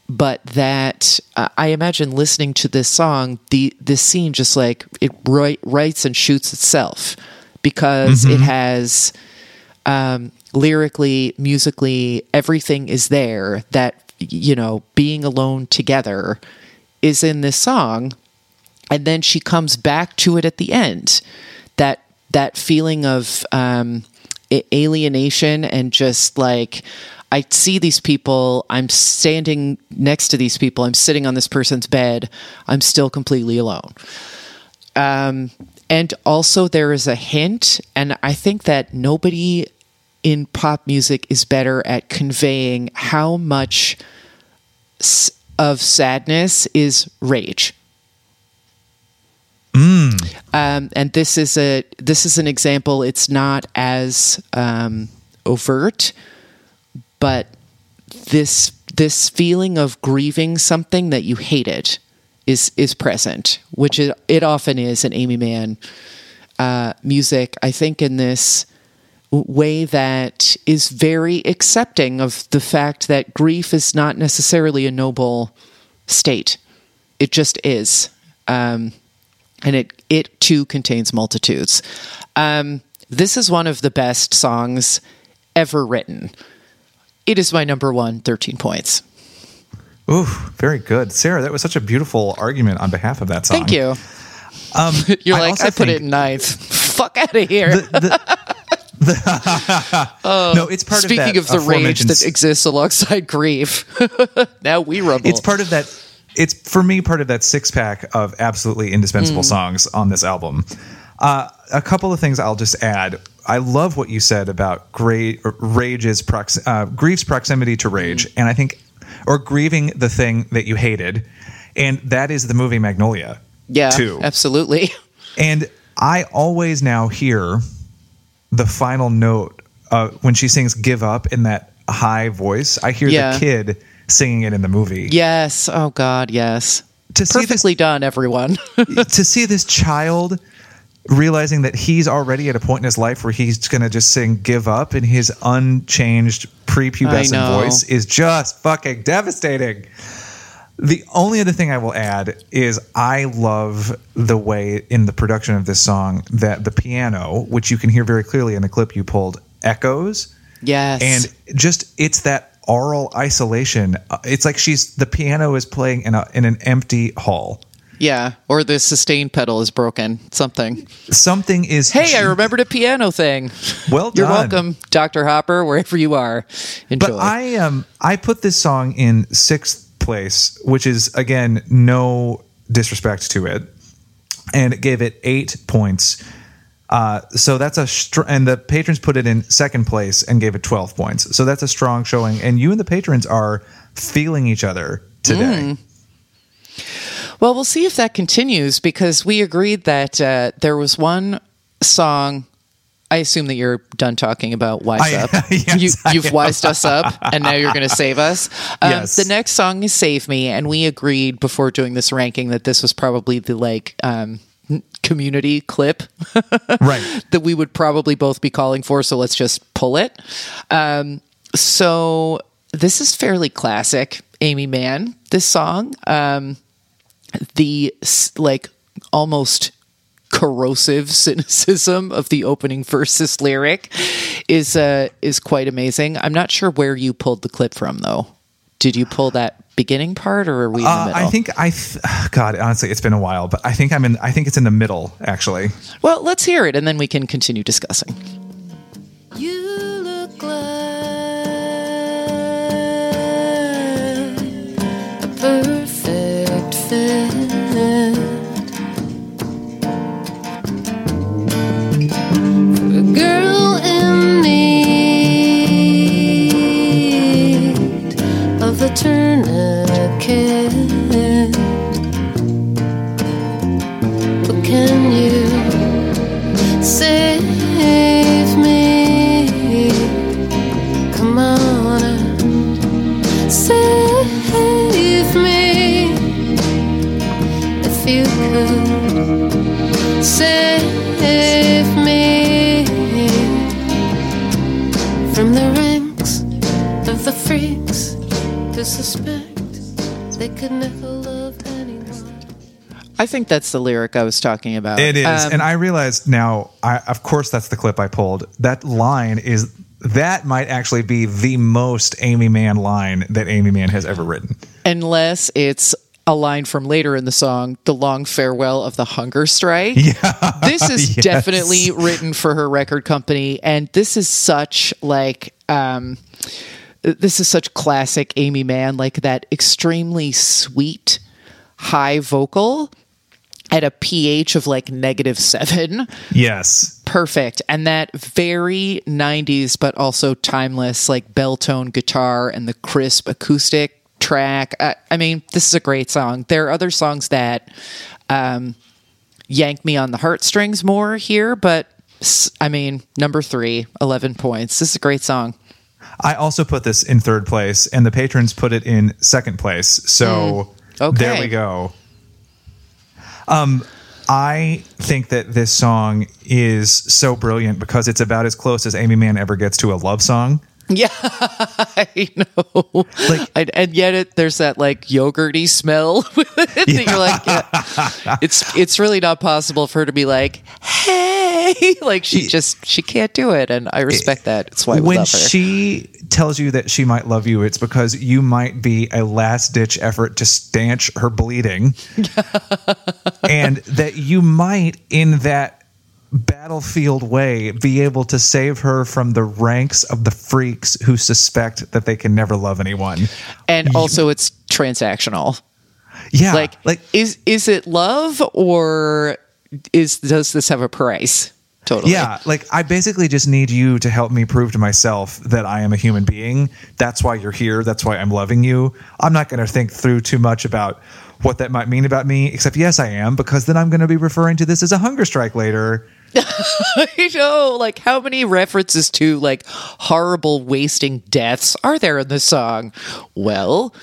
But that uh, I imagine listening to this song, the this scene just like it write, writes and shoots itself because it has um, lyrically, musically, everything is there. That you know, being alone together is in this song, and then she comes back to it at the end. That that feeling of um, alienation and just like I see these people. I'm standing next to these people. I'm sitting on this person's bed. I'm still completely alone. Um, and also, there is a hint, and I think that nobody in pop music is better at conveying how much s- of sadness is rage. Um, and this is a this is an example. It's not as um, overt, but this this feeling of grieving something that you hated is is present, which it, it often is in Aimee Mann uh, music. I think in this way that is very accepting of the fact that grief is not necessarily a noble state. It just is. Um, and it it too contains multitudes. Um, this is one of the best songs ever written. It is my number one, 13 points. Ooh, very good, Sarah. That was such a beautiful argument on behalf of that song. Thank you. Um, You're I like, I put it in ninth. Fuck out of here. no, it's part Speaking of of, the rage that exists alongside grief, now we rumble. it's part of that it's for me part of that six pack of absolutely Mm. indispensable songs on this album uh, a couple of things i'll just add i love what you said about great rage's prox- uh, grief's proximity to rage Mm. and i think or grieving the thing that you hated and that is the movie magnolia yeah, too absolutely. and I always now hear the final note uh, when she sings "Give Up" in that high voice. I hear Yeah. the kid singing it in the movie. Yes. Oh God. Yes. To see this- Perfectly done, everyone. to see this child realizing that he's already at a point in his life where he's going to just sing "Give Up" in his unchanged prepubescent voice is just fucking devastating. The only other thing I will add is I love the way in the production of this song that the piano, which you can hear very clearly in the clip you pulled, echoes yes. and just it's that aural isolation. Uh, It's like she's the piano is playing in a in an empty hall. Yeah. Or the sustain pedal is broken. Something. Something is Hey, I remembered a piano thing. Well You're done. welcome, Dr. Hopper, wherever you are. Enjoy. But I um I put this song in sixth place, which is again no disrespect to it, and it gave it eight points. Uh, so that's a str- and the patrons put it in second place and gave it twelve points. So that's a strong showing, and you and the patrons are feeling each other today. Well, we'll see if that continues because we agreed that uh, there was one song. I assume that you're done talking about Wise I- Up. yes, you, you've wised us up, and now you're going to save us. Um, Yes. The next song is Save Me, and we agreed before doing this ranking that this was probably the like um, community clip Right. that we would probably both be calling for. So let's just pull it. Um, so this is fairly classic, Aimee Mann. This song, um, the like almost corrosive cynicism of the opening verses lyric is uh, is quite amazing. I'm not sure where you pulled the clip from though. Did you pull that beginning part, or are we in the Uh, middle? I think I. Th- God, honestly, it's been a while, but I think I'm in. I think it's in the middle, actually. Well, let's hear it, and then we can continue discussing. You look like a tourniquet. Suspect they could never love anyone. I think that's the lyric I was talking about. It is, Um, and I realized now. I, of course, that's the clip I pulled. That line is that might actually be the most Aimee Mann line that Aimee Mann has ever written. unless it's a line from later in the song, "The Long Farewell of the Hunger Strike." Yeah, this is Yes. definitely written for her record company, and this is such like. Um, this is such classic Aimee Mann, like that extremely sweet high vocal at a pH of like negative seven. Yes, perfect. And that very 90s but also timeless like bell tone guitar and the crisp acoustic track. I, I mean this is a great song. There are other songs that um, yank me on the heartstrings more here but I mean number three 11 points. This is a great song I also put this in third place, and the patrons put it in second place. So Okay. there we go. Um, I think that this song is so brilliant because it's about as close as Aimee Mann ever gets to a love song. yeah i know Like- and, and yet it, there's that like yogurty smell with it that you're like yeah. it's it's really not possible for her to be like hey like she just she can't do it and i respect that it's why when love her she tells you that she might love you, it's because you might be a last ditch effort to stanch her bleeding. and that you might, in that battlefield way, be able to save her from the ranks of the freaks who suspect that they can never love anyone. and also it's transactional Yeah. like like is is it love or is does this have a price totally Yeah, like I basically just need you to help me prove to myself that I am a human being. That's why you're here. That's why I'm loving you. I'm not going to think through too much about what that might mean about me, except yes, I am, because then I'm going to be referring to this as a hunger strike later. I know, like how many references to like horrible wasting deaths are there in this song? Well,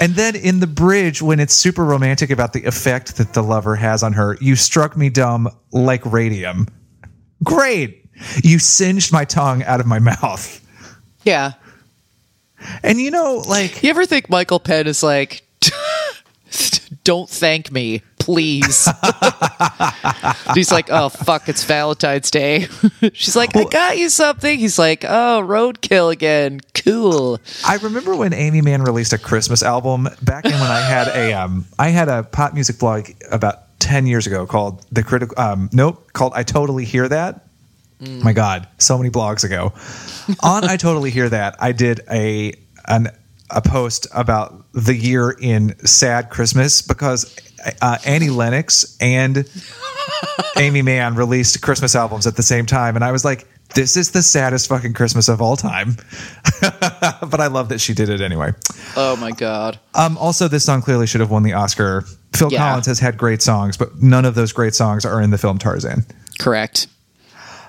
And then in the bridge, when it's super romantic about the effect that the lover has on her, you struck me dumb like radium. Great. You singed my tongue out of my mouth. yeah. And you know, like, You ever think Michael Penn is like, don't thank me, please? He's like, oh, fuck, it's Valentine's Day. She's like, I got you something. He's like, oh, roadkill again. Cool. I remember when Aimee Mann released a Christmas album back in when I had a um I had a pop music blog about 10 years ago called The Critical um nope, called I Totally Hear That. My god, so many blogs ago. On I Totally Hear That, I did a an a post about the year in sad Christmas because uh, Annie Lennox and Aimee Mann released Christmas albums at the same time, and I was like, "This is the saddest fucking Christmas of all time." but I love that she did it anyway. Oh my God. Um, also, this song clearly should have won the Oscar. Phil Yeah. Collins has had great songs, but none of those great songs are in the film Tarzan. Correct.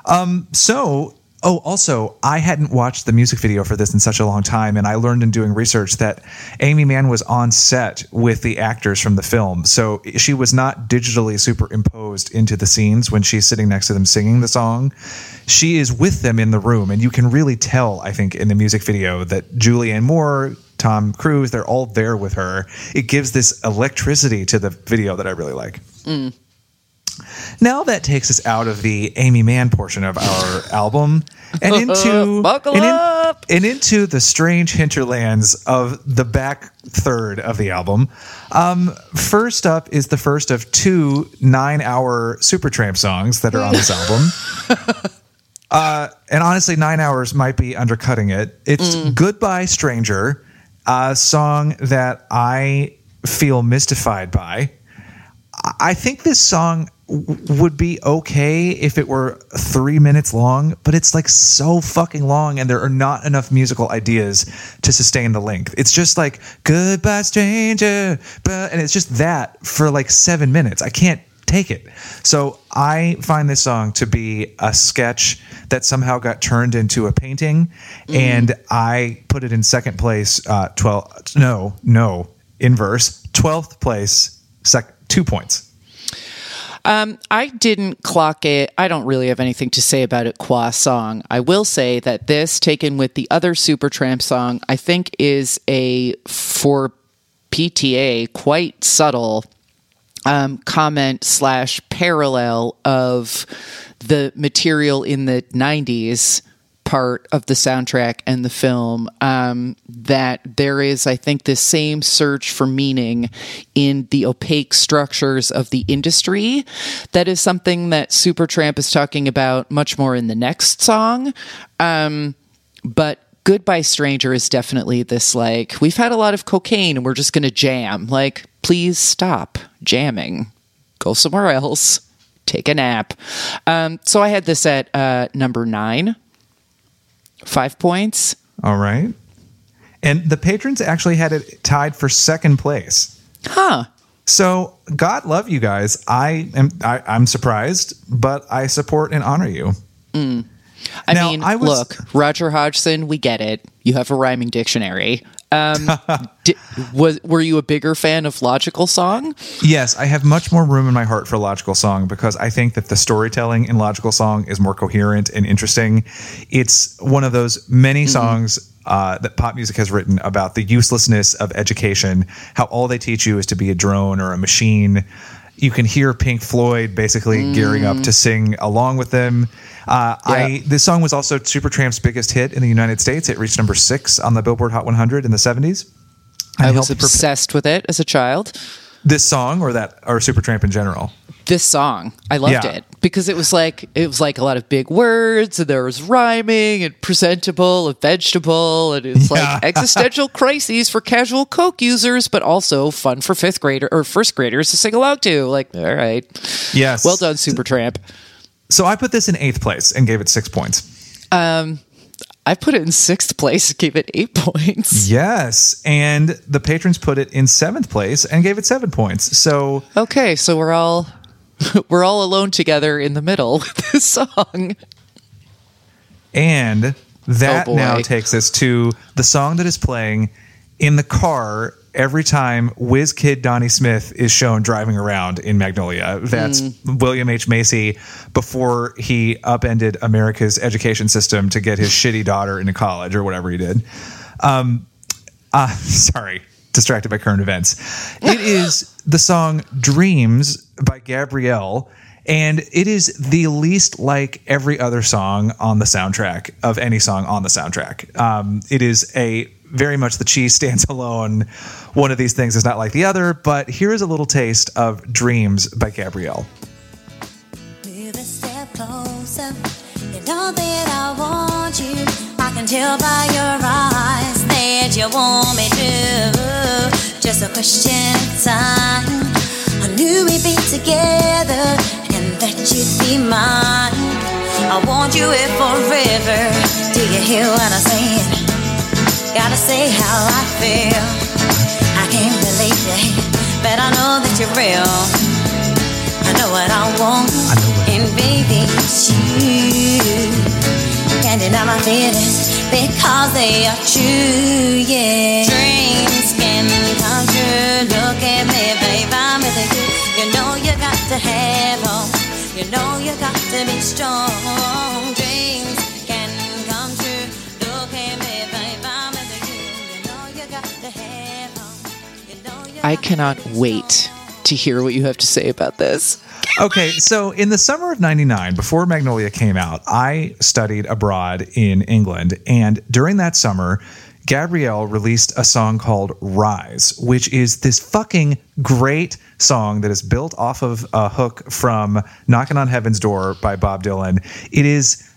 Um, So, Oh, also, I hadn't watched the music video for this in such a long time, and I learned in doing research that Aimee Mann was on set with the actors from the film. So she was not digitally superimposed into the scenes when she's sitting next to them singing the song. She is with them in the room, and you can really tell, I think, in the music video that Julianne Moore, Tom Cruise, they're all there with her. It gives this electricity to the video that I really like. Mm. Now that takes us out of the Aimee Mann portion of our album and into Buckle and, in- up! and into the strange hinterlands of the back third of the album. Um, first up is the first of two nine-hour Supertramp songs that are on this album. Uh, and honestly, nine hours might be undercutting it. It's "Goodbye Stranger," a song that I feel mystified by. I think this song would be okay if it were three minutes long, but it's like so fucking long, and there are not enough musical ideas to sustain the length. It's just like "Goodbye, Stranger," but and it's just that for like seven minutes. I can't take it. So I find this song to be a sketch that somehow got turned into a painting, and I put it in second place. Uh, Twelve? No, no, inverse. Twelfth place. Sec- two points. Um, I didn't clock it. I don't really have anything to say about it qua song. I will say that this, taken with the other Supertramp song, I think is a, for PTA, quite subtle um, comment slash parallel of the material in the 90s part of the soundtrack and the film um, that there is i think this same search for meaning in the opaque structures of the industry that is something that supertramp is talking about much more in the next song um, but Goodbye Stranger is definitely this like, we've had a lot of cocaine and we're just going to jam. Like, please stop jamming. Go somewhere else. Take a nap. Um, so I had this at uh, number nine. Five points. All right. And the patrons actually had it tied for second place. Huh. So God love you guys. I am I, I'm surprised, but I support and honor you. Mm. I Now, mean, I was- look, Roger Hodgson, we get it. You have a rhyming dictionary. Um, di- was were you a bigger fan of Logical Song? Yes, I have much more room in my heart for Logical Song because I think that the storytelling in Logical Song is more coherent and interesting. It's one of those many songs uh, that pop music has written about the uselessness of education, how all they teach you is to be a drone or a machine. You can hear Pink Floyd basically gearing up to sing along with them. Uh, I this song was also Supertramp's biggest hit in the United States. It reached number six on the Billboard Hot 100 in the 70s. I was prep- obsessed with it as a child. this song or that or Supertramp in general. This song. I loved Yeah. it because it was like it was like a lot of big words and there was rhyming and presentable and vegetable and it's Yeah. like existential crises for casual coke users, but also fun for fifth grader or first graders to sing along to. Like, all right, Yes. well done, Supertramp. So I put this in eighth place and gave it six points. Um, I put it in sixth place, gave it eight points. Yes. And the patrons put it in seventh place and gave it seven points. So Okay, so we're all we're all alone together in the middle with this song. and that Oh, now takes us to the song that is playing in the car every time Whiz Kid Donnie Smith is shown driving around in Magnolia. That's Hmm. William H. Macy before he upended America's education system to get his shitty daughter into college or whatever he did. Um, uh, sorry, distracted by current events. It is the song Dreams by Gabrielle. And it is the least like every other song on the soundtrack of any song on the soundtrack. Um, it is a very much the cheese stands alone. One of these things is not like the other, but here is a little taste of Dreams by Gabrielle. Tell by your eyes that you want me to. Just a question of time. I knew we'd be together and that you'd be mine. I want you here forever. Do you hear what I'm saying? Gotta say how I feel. I can't believe it, but I know that you're real. I know what I want, and baby, it's you. Can't feelings because they are true, yeah. You know you got to be strong. Dreams can come true. Look at me, babe, I'm with you. You know you got to have. You know I cannot wait to hear what you have to say about this. Okay, so in the summer of 99, before Magnolia came out, I studied abroad in England. And during that summer, Gabrielle released a song called Rise, which is this fucking great song that is built off of a hook from Knocking on Heaven's Door by Bob Dylan. It is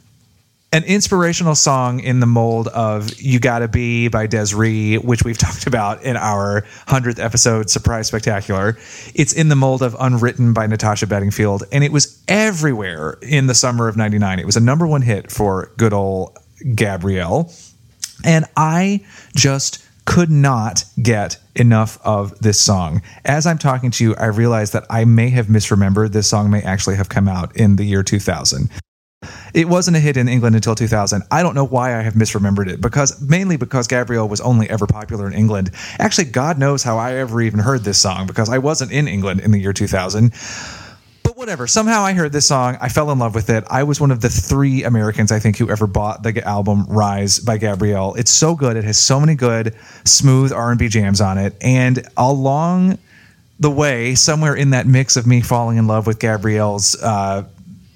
an inspirational song in the mold of You Gotta Be by Desiree, which we've talked about in our 100th episode, Surprise Spectacular. It's in the mold of Unwritten by Natasha Bedingfield, and it was everywhere in the summer of 99. It was a number one hit for good old Gabrielle. And I just could not get enough of this song. As I'm talking to you, I realize that I may have misremembered this song may actually have come out in the year 2000. It wasn't a hit in England until 2000. I don't know why I have misremembered it because mainly because Gabrielle was only ever popular in England. Actually, God knows how I ever even heard this song because I wasn't in England in the year 2000. But whatever. Somehow I heard this song. I fell in love with it. I was one of the three Americans, I think, who ever bought the album Rise by Gabrielle. It's so good. It has so many good, smooth R&B jams on it. And along the way, somewhere in that mix of me falling in love with Gabrielle's uh,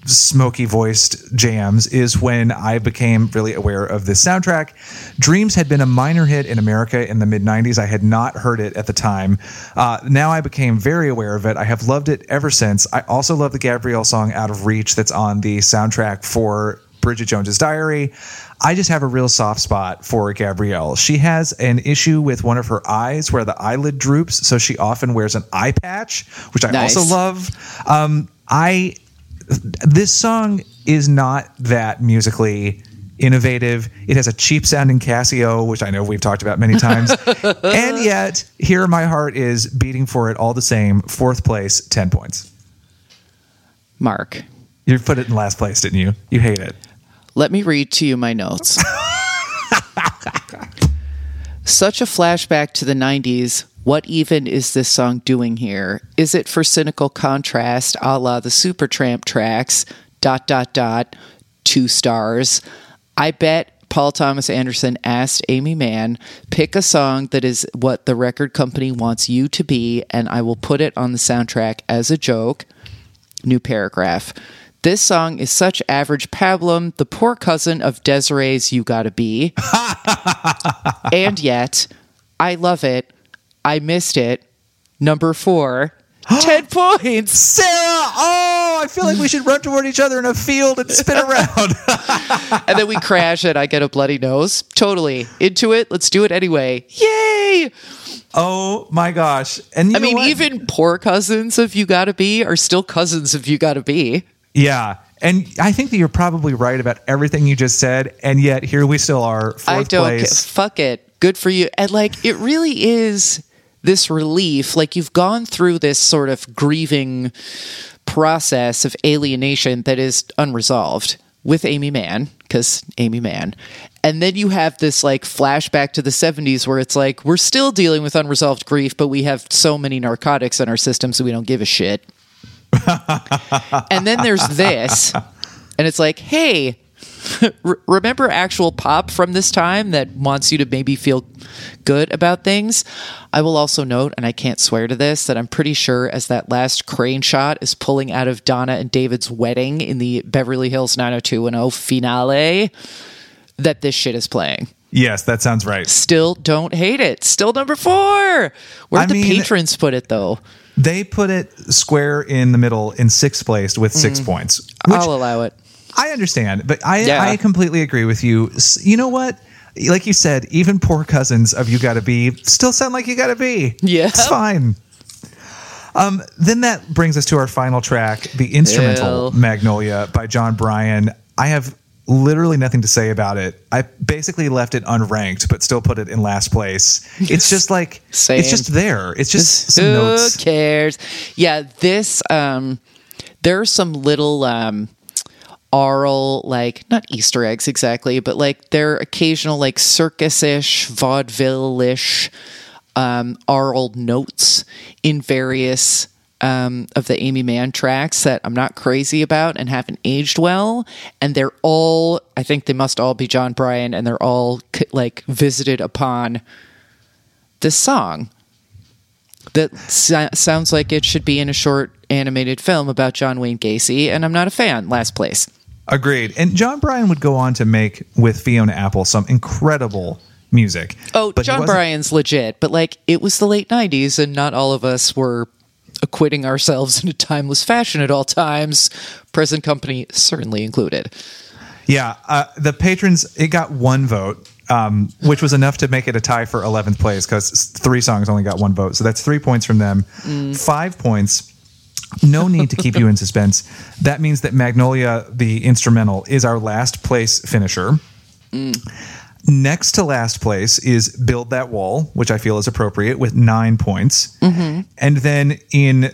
smoky voiced jams is when I became really aware of this soundtrack. Dreams had been a minor hit in America in the mid 90s. I had not heard it at the time. Uh, now I became very aware of it. I have loved it ever since. I also love the Gabrielle song Out of Reach that's on the soundtrack for Bridget Jones's Diary. I just have a real soft spot for Gabrielle. She has an issue with one of her eyes where the eyelid droops, so she often wears an eye patch, which I Nice. also love. Um, I this song is not that musically innovative. It has a cheap sounding Casio, which I know we've talked about many times. and yet, here my heart is beating for it all the same. Fourth place, 10 points. Mark, You put it in last place, didn't you? You hate it. let me read to you my notes. Such a flashback to the 90s. What even is this song doing here? Is it for cynical contrast a la the Supertramp tracks? Dot, dot, dot. Two stars. I bet Paul Thomas Anderson asked Aimee Mann, pick a song that is what the record company wants you to be, and I will put it on the soundtrack as a joke. New paragraph. This song is such average pablum, the poor cousin of Desiree's You Gotta Be. and yet, I love it. I missed it. Number four, 10 points. Sarah! Oh, I feel like we should run toward each other in a field and spin around. And then we crash and I get a bloody nose. Totally. Into it. Let's do it anyway. Yay! oh my gosh. And I mean, even poor cousins of You Gotta Be are still cousins of You Gotta Be. Yeah. And I think that you're probably right about everything you just said. And yet here we still are, fourth I don't place. fuck it. Good for you. And like it really is this relief. Like you've gone through this sort of grieving process of alienation that is unresolved with Aimee Mann, because Aimee Mann. And then you have this like flashback to the 70s where it's like, we're still dealing with unresolved grief, but we have so many narcotics in our system, so we don't give a shit. and then there's this, and it's like, hey, R- remember actual pop from this time that wants you to maybe feel good about things. I will also note, and I can't swear to this, that I'm pretty sure as that last crane shot is pulling out of Donna and David's wedding in the Beverly Hills 90210 finale, that this shit is playing. Yes, that sounds right. Still don't hate it. Still number four. Where'd I the mean- patrons put it though? They put it square in the middle in sixth place with six mm. points. I'll allow it. I understand, but I, Yeah. I completely agree with you. You know what? Like you said, even poor cousins of You Gotta Be still sound like You Gotta Be. Yeah. It's fine. Um, then that brings us to our final track, the instrumental Ew. Magnolia by Jon Brion. I have literally nothing to say about it. I basically left it unranked, but still put it in last place. It's just like Same. it's just there. It's just some Who notes. cares? Yeah, this um there are some little um aural, like not Easter eggs exactly, but like their occasional like circus-ish, vaudeville-ish um, aural notes in various um, of the Aimee Mann tracks that I'm not crazy about and haven't aged well. And they're all, I think they must all be Jon Brion, and they're all like visited upon this song that so- sounds like it should be in a short animated film about John Wayne Gacy, and I'm not a fan. Last place. Agreed. And Jon Brion would go on to make with Fiona Apple some incredible music. Oh, Jon Brion's legit, but like it was the late 90s, and not all of us were acquitting ourselves in a timeless fashion at all times, present company certainly included. Yeah, uh, the patrons it got one vote, um, which was enough to make it a tie for 11th place because three songs only got one vote. So that's three points from them, five points. No need to keep you in suspense. That means that Magnolia, the instrumental, is our last place finisher. Next to last place is Build That Wall, which I feel is appropriate with nine points. Mm-hmm. And then in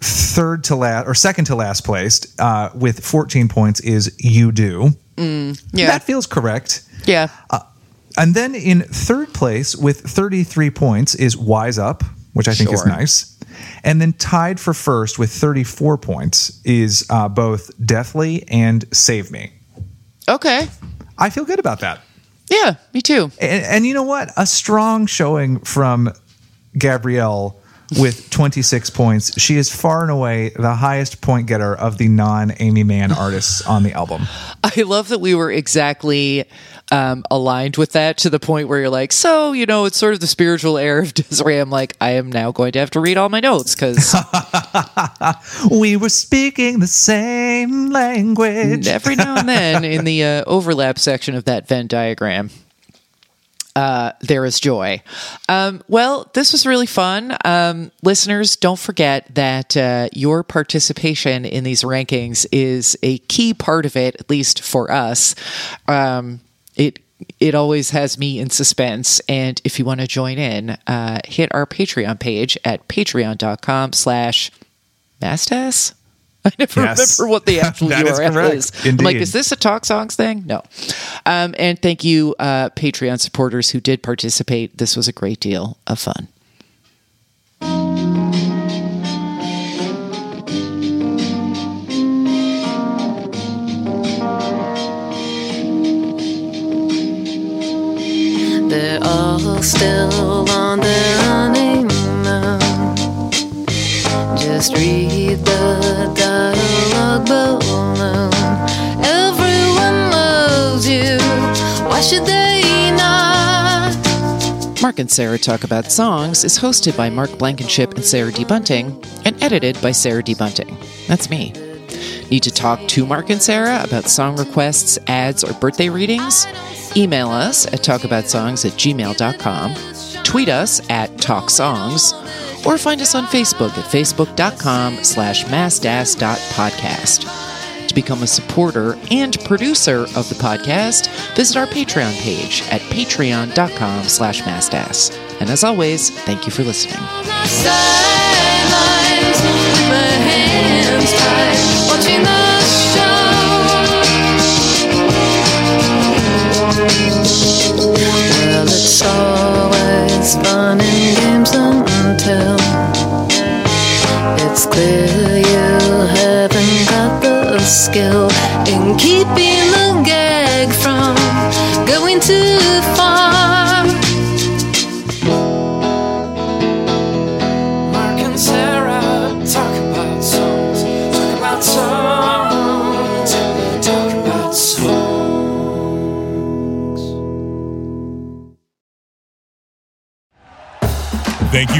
third to last or second to last place uh, with 14 points is You Do. Mm, yeah. That feels correct. yeah. Uh, and then in third place with 33 points is Wise Up, which I think is nice. And then tied for first with 34 points is uh, both Deathly and Save Me. okay. I feel good about that. Yeah, me too. And, and you know what? A strong showing from Gabrielle with 26 points. She is far and away the highest point getter of the non Aimee Mann artists on the album. I love that we were exactly um, aligned with that to the point where you're like, so, you know, it's sort of the spiritual heir of Desiree. I'm like, I am now going to have to read all my notes because We were speaking the same language. every now and then in the uh, overlap section of that Venn diagram, uh, there is joy. Um, well, this was really fun. Um, listeners, don't forget that uh, your participation in these rankings is a key part of it, at least for us. Um, it it always has me in suspense. And if you want to join in, uh, hit our Patreon page at patreon.com slash mastas. I never Yes. remember what the actual is URL correct. is. I'm like, is this a Talk Songs thing? No. Um, and thank you, uh, Patreon supporters who did participate. This was a great deal of fun. They're all still on. Just read the dialogue. Everyone loves you. Why should they not? Mark and Sarah Talk About Songs is hosted by Mark Blankenship and Sarah D. Bunting and edited by Sarah D. Bunting. That's me. Need to talk to Mark and Sarah about song requests, ads, or birthday readings? Email us at talkaboutsongs at gmail.com, tweet us at talksongs, or find us on Facebook at facebook.com slash massdas.podcast. To become a supporter and producer of the podcast, visit our Patreon page at patreon.com slash massdas. And as always, thank you for listening. Always fun and games until it's clear you haven't got the skill in keeping the